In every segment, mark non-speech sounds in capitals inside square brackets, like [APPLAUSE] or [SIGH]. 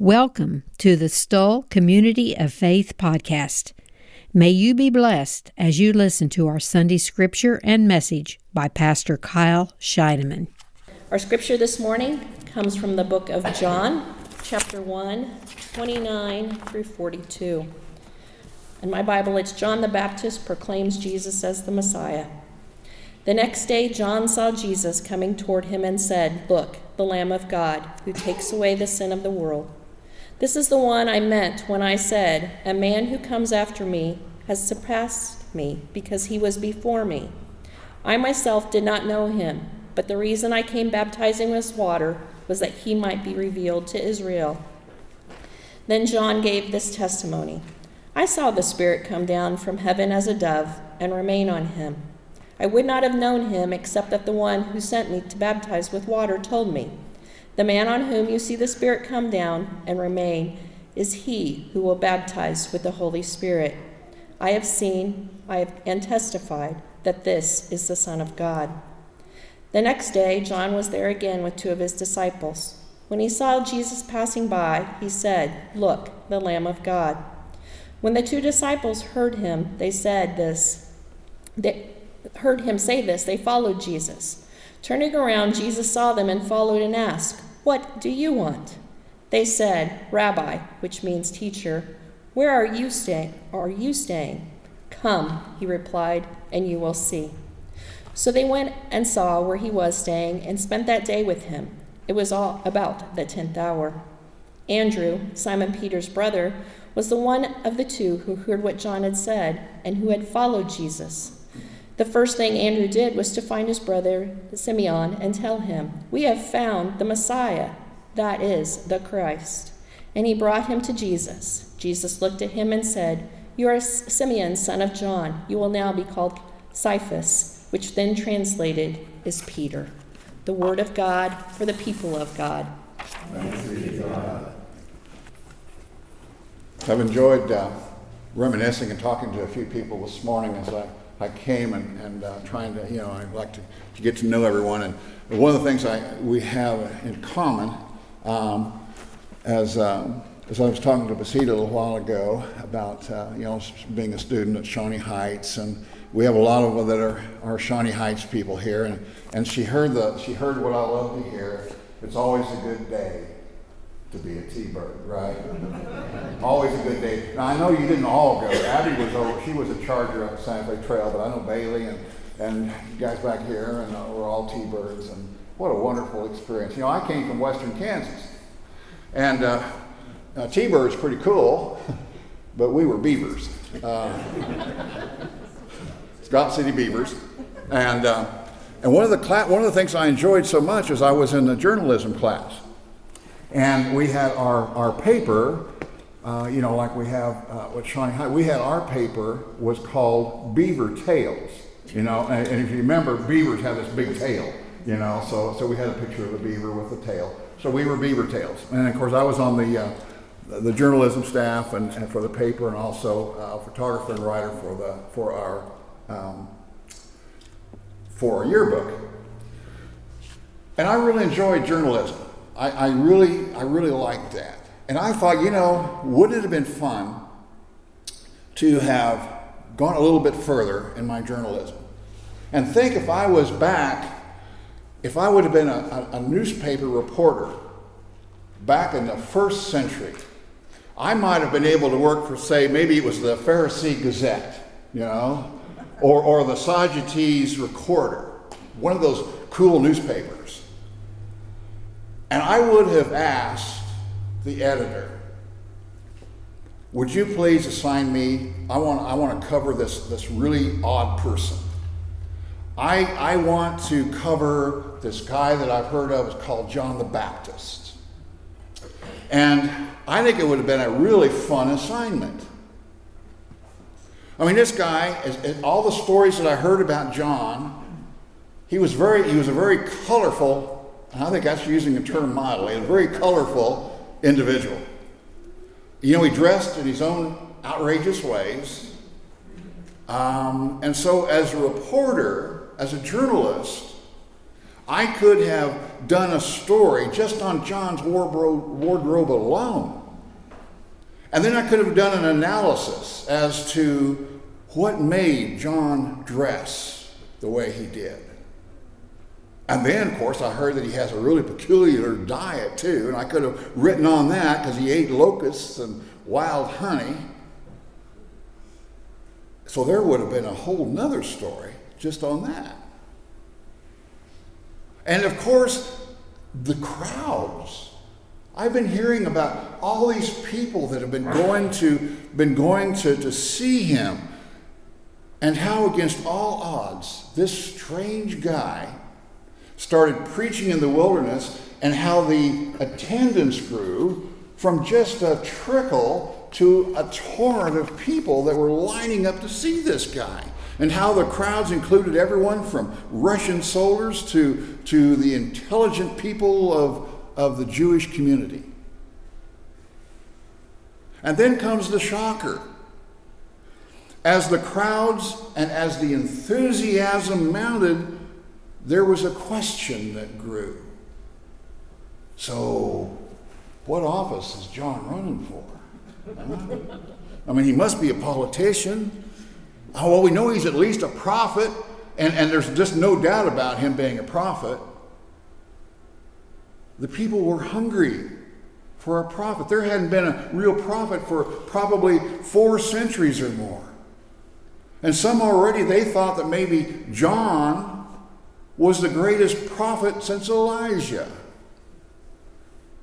Welcome to the Stull Community of Faith podcast. May you be blessed as you listen to our Sunday scripture and message by Pastor Kyle Scheidemann. Our scripture this morning comes from the book of John, chapter 1, 29 through 42. In my Bible, it's John the Baptist proclaims Jesus as the Messiah. The next day, John saw Jesus coming toward him and said, Look, the Lamb of God, who takes away the sin of the world. This is the one I meant when I said, A man who comes after me has surpassed me because he was before me. I myself did not know him, but the reason I came baptizing with water was that he might be revealed to Israel. Then John gave this testimony I saw the Spirit come down from heaven as a dove and remain on him. I would not have known him except that the one who sent me to baptize with water told me. The man on whom you see the Spirit come down and remain is he who will baptize with the Holy Spirit. I have seen I have, and testified that this is the Son of God. The next day, John was there again with two of his disciples. When he saw Jesus passing by, he said, Look, the Lamb of God. When the two disciples heard him, they said this. They heard him say this, they followed Jesus. Turning around, Jesus saw them and followed and asked, What do you want? They said, Rabbi, which means teacher, where are you staying? Are you staying? Come, he replied, and you will see. So they went and saw where he was staying and spent that day with him. It was all about the tenth hour. Andrew, Simon Peter's brother, was the one of the two who heard what John had said and who had followed Jesus. The first thing Andrew did was to find his brother Simeon and tell him, We have found the Messiah, that is, the Christ. And he brought him to Jesus. Jesus looked at him and said, You are Simeon, son of John. You will now be called Cephas, which then translated is Peter. The word of God for the people of God. I've enjoyed uh, reminiscing and talking to a few people this morning as I I came and, and uh, trying to, you know, I like to, to get to know everyone. And one of the things I, we have in common, um, as, um, as I was talking to Basita a little while ago about, uh, you know, being a student at Shawnee Heights, and we have a lot of that are, are Shawnee Heights people here, and, and she heard the, she heard what I love to hear. It's always a good day to be a T-bird, right? [LAUGHS] Always a good day. Now I know you didn't all go. Abby was over. She was a charger up the Santa Fe Trail, but I know Bailey and and guys back here, and uh, we're all T-birds, and what a wonderful experience. You know, I came from Western Kansas, and uh, T-bird's pretty cool, [LAUGHS] but we were beavers. Uh, [LAUGHS] Scott City Beavers, and. Uh, and one of the cla- one of the things I enjoyed so much is I was in the journalism class, and we had our, our paper, uh, you know, like we have uh, with High, we had our paper was called Beaver Tales, you know, and, and, if you remember, beavers have this big tail, you know, so, so we had a picture of a beaver with a tail. So we were Beaver Tales. And of course, I was on the, uh, the journalism staff and, and, for the paper and also a photographer and writer for, the, for, our, um, for our yearbook. And I really enjoyed journalism. I, I really, I really liked that. And I thought, you know, wouldn't it have been fun to have gone a little bit further in my journalism? And think if I was back, if I would have been a, a, a newspaper reporter back in the first century, I might have been able to work for, say, maybe it was the Pharisee Gazette, you know, or, or the Sadducee Recorder, one of those cool newspapers. And I would have asked the editor, would you please assign me, I want, I want to cover this, this really odd person. I, I want to cover this guy that I've heard of, it's called John the Baptist. And I think it would have been a really fun assignment. I mean, this guy, all the stories that I heard about John, he was very, he was a very colorful I think that's using the term mildly, a very colorful individual. You know, he dressed in his own outrageous ways. Um, and so, as a reporter, as a journalist, I could have done a story just on John's wardrobe alone. And then I could have done an analysis as to what made John dress the way he did. And then, of course, I heard that he has a really peculiar diet too, and I could have written on that because he ate locusts and wild honey. So there would have been a whole nother story just on that. And of course, the crowds. I've been hearing about all these people that have been going to been going to, to see him and how against all odds this strange guy started preaching in the wilderness and how the attendance grew from just a trickle to a torrent of people that were lining up to see this guy. And how the crowds included everyone from Russian soldiers to, to the intelligent people of, of the Jewish community. And then comes the shocker. As the crowds and as the enthusiasm mounted, there was a question that grew. So, what office is John running for? I mean, he must be a politician. Oh, well, we know he's at least a prophet, and, and there's just no doubt about him being a prophet. The people were hungry for a prophet. There hadn't been a real prophet for probably four centuries or more. And some already they thought that maybe John was the greatest prophet since Elijah.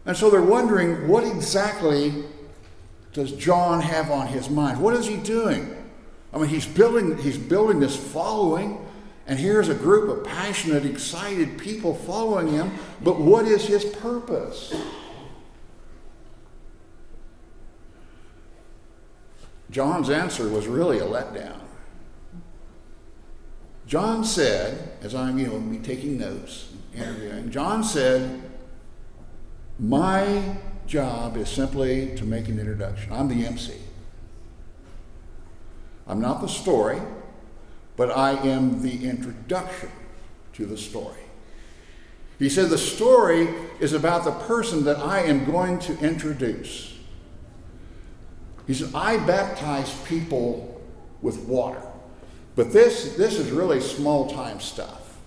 And so they're wondering what exactly does John have on his mind? What is he doing? I mean, he's building, he's building this following, and here's a group of passionate, excited people following him, but what is his purpose? John's answer was really a letdown. John said, as I'm, you know, be taking notes, interviewing, John said, My job is simply to make an introduction. I'm the MC. I'm not the story, but I am the introduction to the story. He said, The story is about the person that I am going to introduce. He said, I baptize people with water. But this, this is really small time stuff.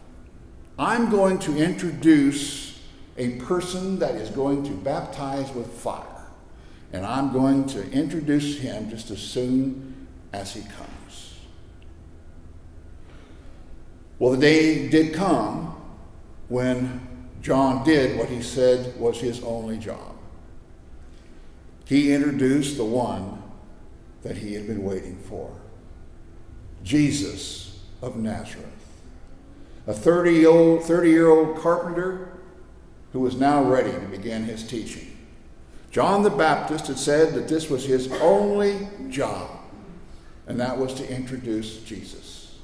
I'm going to introduce a person that is going to baptize with fire. And I'm going to introduce him just as soon as he comes. Well, the day did come when John did what he said was his only job. He introduced the one that he had been waiting for. Jesus of Nazareth. A 30 year old, 30 year old carpenter who was now ready to begin his teaching. John the Baptist had said that this was his only job, and that was to introduce Jesus.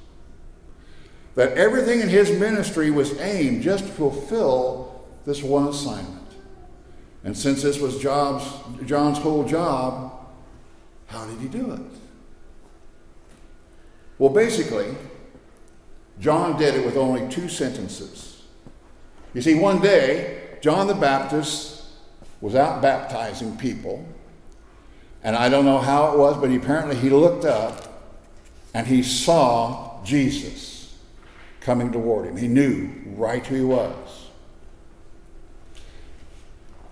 That everything in his ministry was aimed just to fulfill this one assignment. And since this was Job's, John's whole job, how did he do it? Well, basically, John did it with only two sentences. You see, one day, John the Baptist was out baptizing people, and I don't know how it was, but apparently he looked up and he saw Jesus coming toward him. He knew right who he was.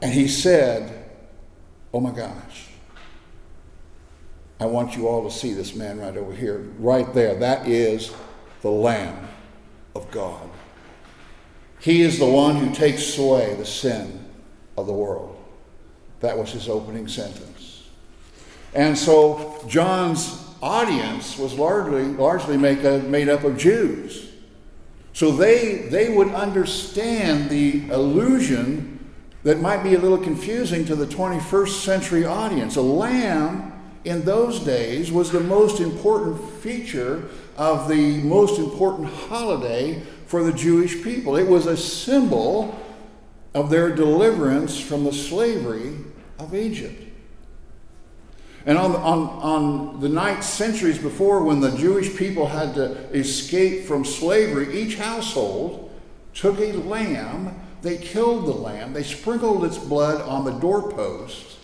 And he said, Oh my gosh, I want you all to see this man right over here, right there. That is the Lamb of God. He is the one who takes away the sin of the world. That was his opening sentence. And so John's audience was largely, largely make a, made up of Jews. So they, they would understand the allusion that might be a little confusing to the 21st century audience. A lamb in those days was the most important feature of the most important holiday for the Jewish people. It was a symbol of their deliverance from the slavery of Egypt. And on, on, on the ninth centuries before, when the Jewish people had to escape from slavery, each household took a lamb, they killed the lamb, they sprinkled its blood on the doorposts,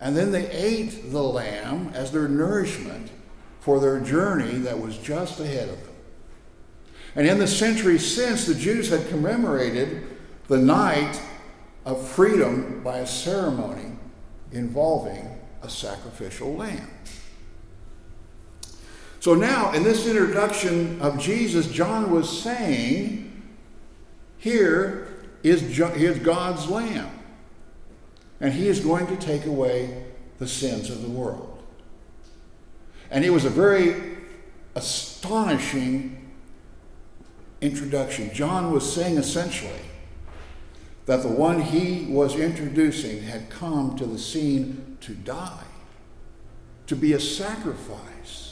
and then they ate the lamb as their nourishment for their journey that was just ahead of them. And in the centuries since, the Jews had commemorated the night of freedom by a ceremony involving a sacrificial lamb. So now, in this introduction of Jesus, John was saying, Here is, God's Lamb, and he is going to take away the sins of the world. And it was a very astonishing introduction. John was saying essentially that the one he was introducing had come to the scene to die, to be a sacrifice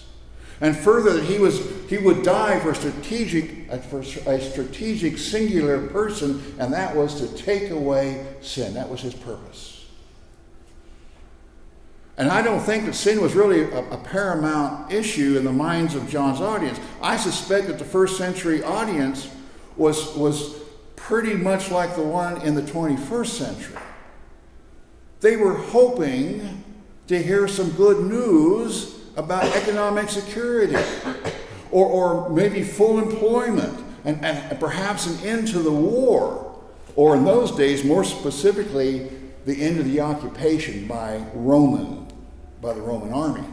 and further, that he, was, he would die for a, strategic, uh, for a strategic singular person, and that was to take away sin. That was his purpose. And I don't think that sin was really a, a, paramount issue in the minds of John's audience. I suspect that the first century audience was, was pretty much like the one in the 21st century. They were hoping to hear some good news about economic security or, or maybe full employment and, and perhaps an end to the war, or in those days, more specifically, the end of the occupation by Roman, by the Roman army.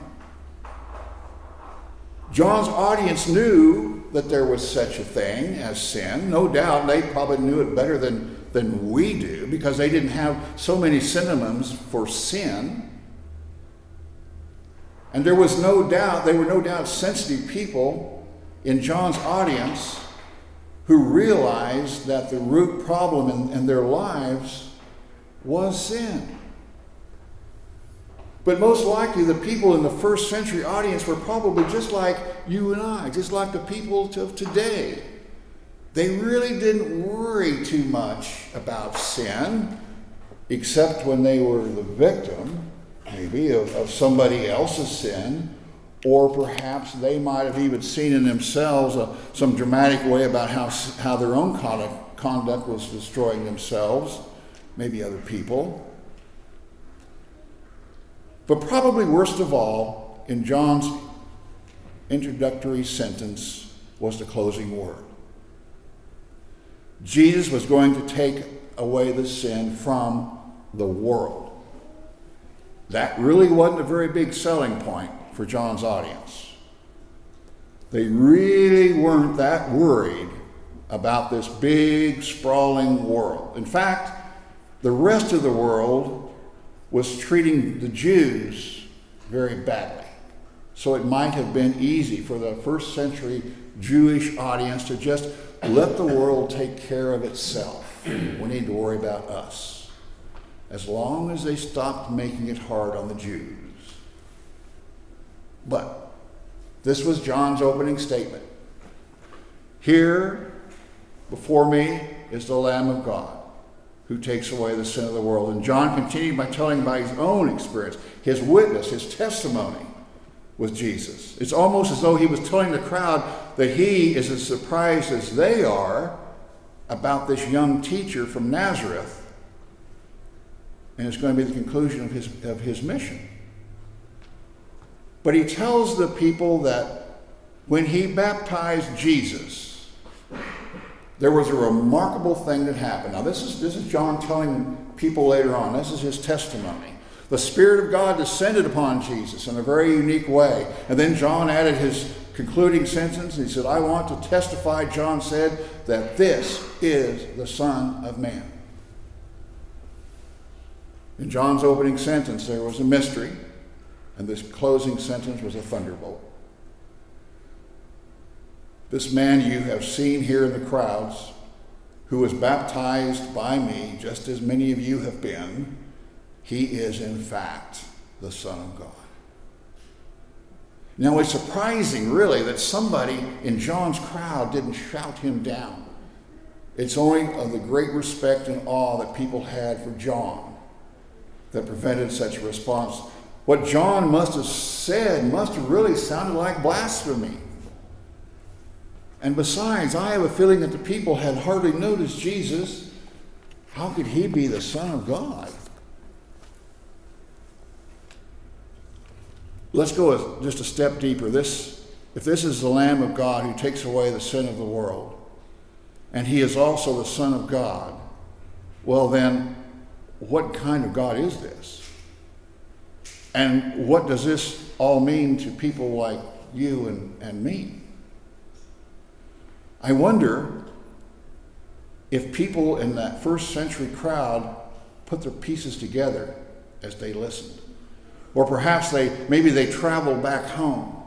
John's audience knew that there was such a thing as sin. No doubt they probably knew it better than, than we do because they didn't have so many synonyms for sin. And there was no doubt, they were no doubt sensitive people in John's audience who realized that the root problem in, in their lives was sin. But most likely, the people in the first century audience were probably just like you and I, just like the people of today. They really didn't worry too much about sin, except when they were the victim maybe, of, of somebody else's sin, or perhaps they might have even seen in themselves a, some dramatic way about how, how their own conduct, conduct was destroying themselves, maybe other people. But probably worst of all, in John's introductory sentence was the closing word. Jesus was going to take away the sin from the world. That really wasn't a very big selling point for John's audience. They really weren't that worried about this big, sprawling world. In fact, the rest of the world was treating the Jews very badly. So it might have been easy for the first century Jewish audience to just let the world take care of itself. We need to worry about us as long as they stopped making it hard on the Jews. But this was John's opening statement. Here before me is the Lamb of God who takes away the sin of the world. And John continued by telling about his own experience, his witness, his testimony with Jesus. It's almost as though he was telling the crowd that he is as surprised as they are about this young teacher from Nazareth and it's going to be the conclusion of his, of his mission. But he tells the people that when he baptized Jesus, there was a remarkable thing that happened. Now, this is, this is John telling people later on, this is his testimony. The Spirit of God descended upon Jesus in a very unique way. And then John added his concluding sentence. He said, I want to testify, John said, that this is the Son of Man. In John's opening sentence, there was a mystery, and this closing sentence was a thunderbolt. This man you have seen here in the crowds, who was baptized by me, just as many of you have been, he is in fact the Son of God. Now, it's surprising, really, that somebody in John's crowd didn't shout him down. It's only of the great respect and awe that people had for John that prevented such a response. What John must have said must have really sounded like blasphemy. And besides, I have a feeling that the people had hardly noticed Jesus. How could he be the Son of God? Let's go just a step deeper. This, if this is the Lamb of God who takes away the sin of the world, and he is also the Son of God, well, then, what kind of God is this? And what does this all mean to people like you and, and me? I wonder if people in that first century crowd put their pieces together as they listened. Or perhaps they maybe they traveled back home.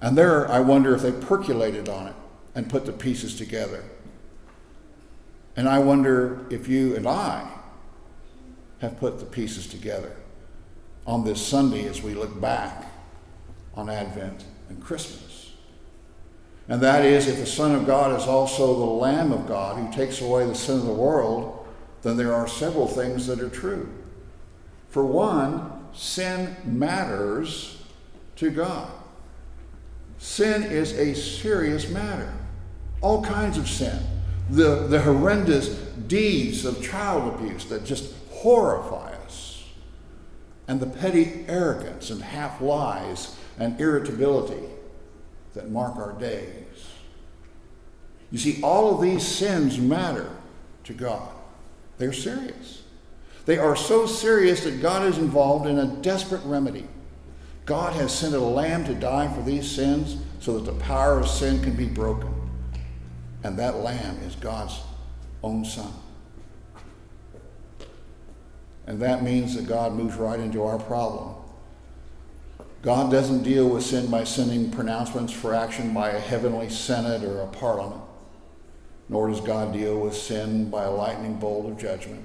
And there I wonder if they percolated on it and put the pieces together. And I wonder if you and I have put the pieces together on this Sunday as we look back on Advent and Christmas. And that is, if the Son of God is also the Lamb of God who takes away the sin of the world, then there are several things that are true. For one, sin matters to God. Sin is a serious matter. All kinds of sin. The, the horrendous deeds of child abuse that just horrify us. And the petty arrogance and half lies and irritability that mark our days. You see, all of these sins matter to God. They're serious. They are so serious that God is involved in a desperate remedy. God has sent a lamb to die for these sins so that the power of sin can be broken. And that lamb is God's own son. And that means that God moves right into our problem. God doesn't deal with sin by sending pronouncements for action by a heavenly senate or a parliament, nor does God deal with sin by a lightning bolt of judgment.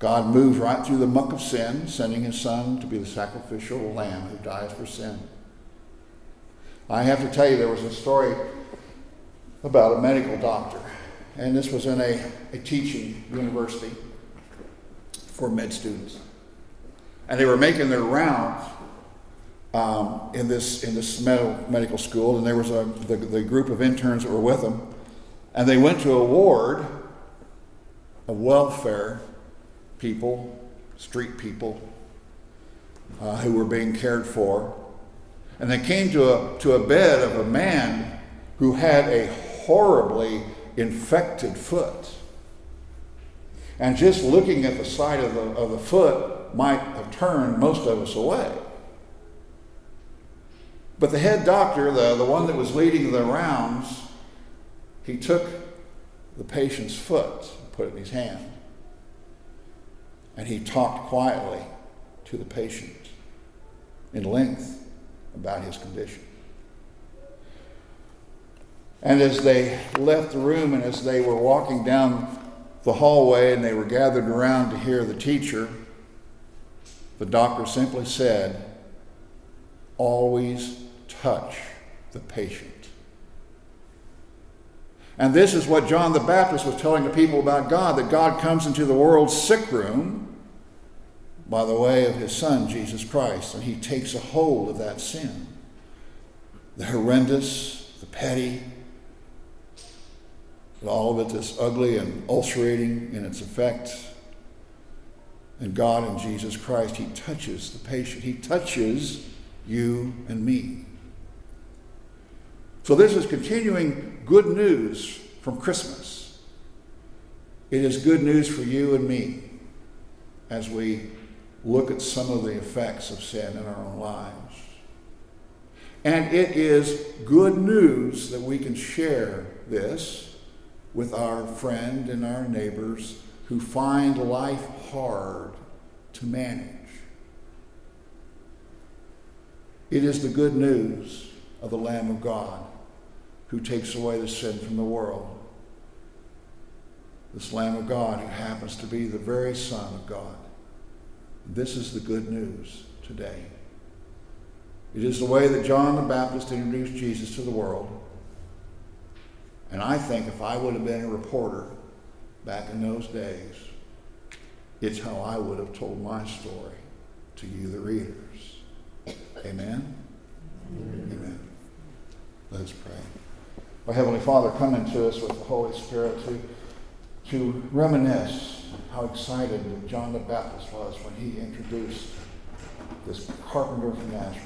God moves right through the muck of sin, sending his son to be the sacrificial lamb who dies for sin. I have to tell you, there was a story about a medical doctor, and this was in a, a teaching university for med students. And they were making their rounds um, in this, in this medical school, and there was a, the, the group of interns that were with them, and they went to a ward of welfare people, street people, uh, who were being cared for. And they came to a, to a bed of a man who had a horribly infected foot. And just looking at the sight of the, of the foot might have turned most of us away. But the head doctor, the, the one that was leading the rounds, he took the patient's foot, and put it in his hand, and he talked quietly to the patient in length about his condition. And as they left the room and as they were walking down the hallway and they were gathered around to hear the teacher, the doctor simply said, Always touch the patient. And this is what John the Baptist was telling the people about God that God comes into the world's sick room by the way of his Son, Jesus Christ, and he takes a hold of that sin. The horrendous, the petty, all of it is ugly and ulcerating in its effect. And God in Jesus Christ, He touches the patient. He touches you and me. So this is continuing good news from Christmas. It is good news for you and me as we look at some of the effects of sin in our own lives. And it is good news that we can share this with our friend and our neighbors who find life hard to manage. It is the good news of the Lamb of God who takes away the sin from the world. This Lamb of God who happens to be the very Son of God. This is the good news today. It is the way that John the Baptist introduced Jesus to the world. And I think if I would have been a reporter back in those days, it's how I would have told my story to you, the readers. Amen? Amen. Amen. Let's pray. Our Heavenly Father coming to us with the Holy Spirit to, to reminisce how excited John the Baptist was when he introduced this carpenter from Nazareth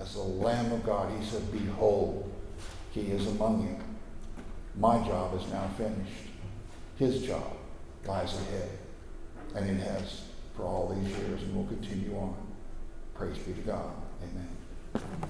as the Lamb of God. He said, Behold, he is among you. My job is now finished. His job lies ahead. And it has for all these years and will continue on. Praise be to God. Amen.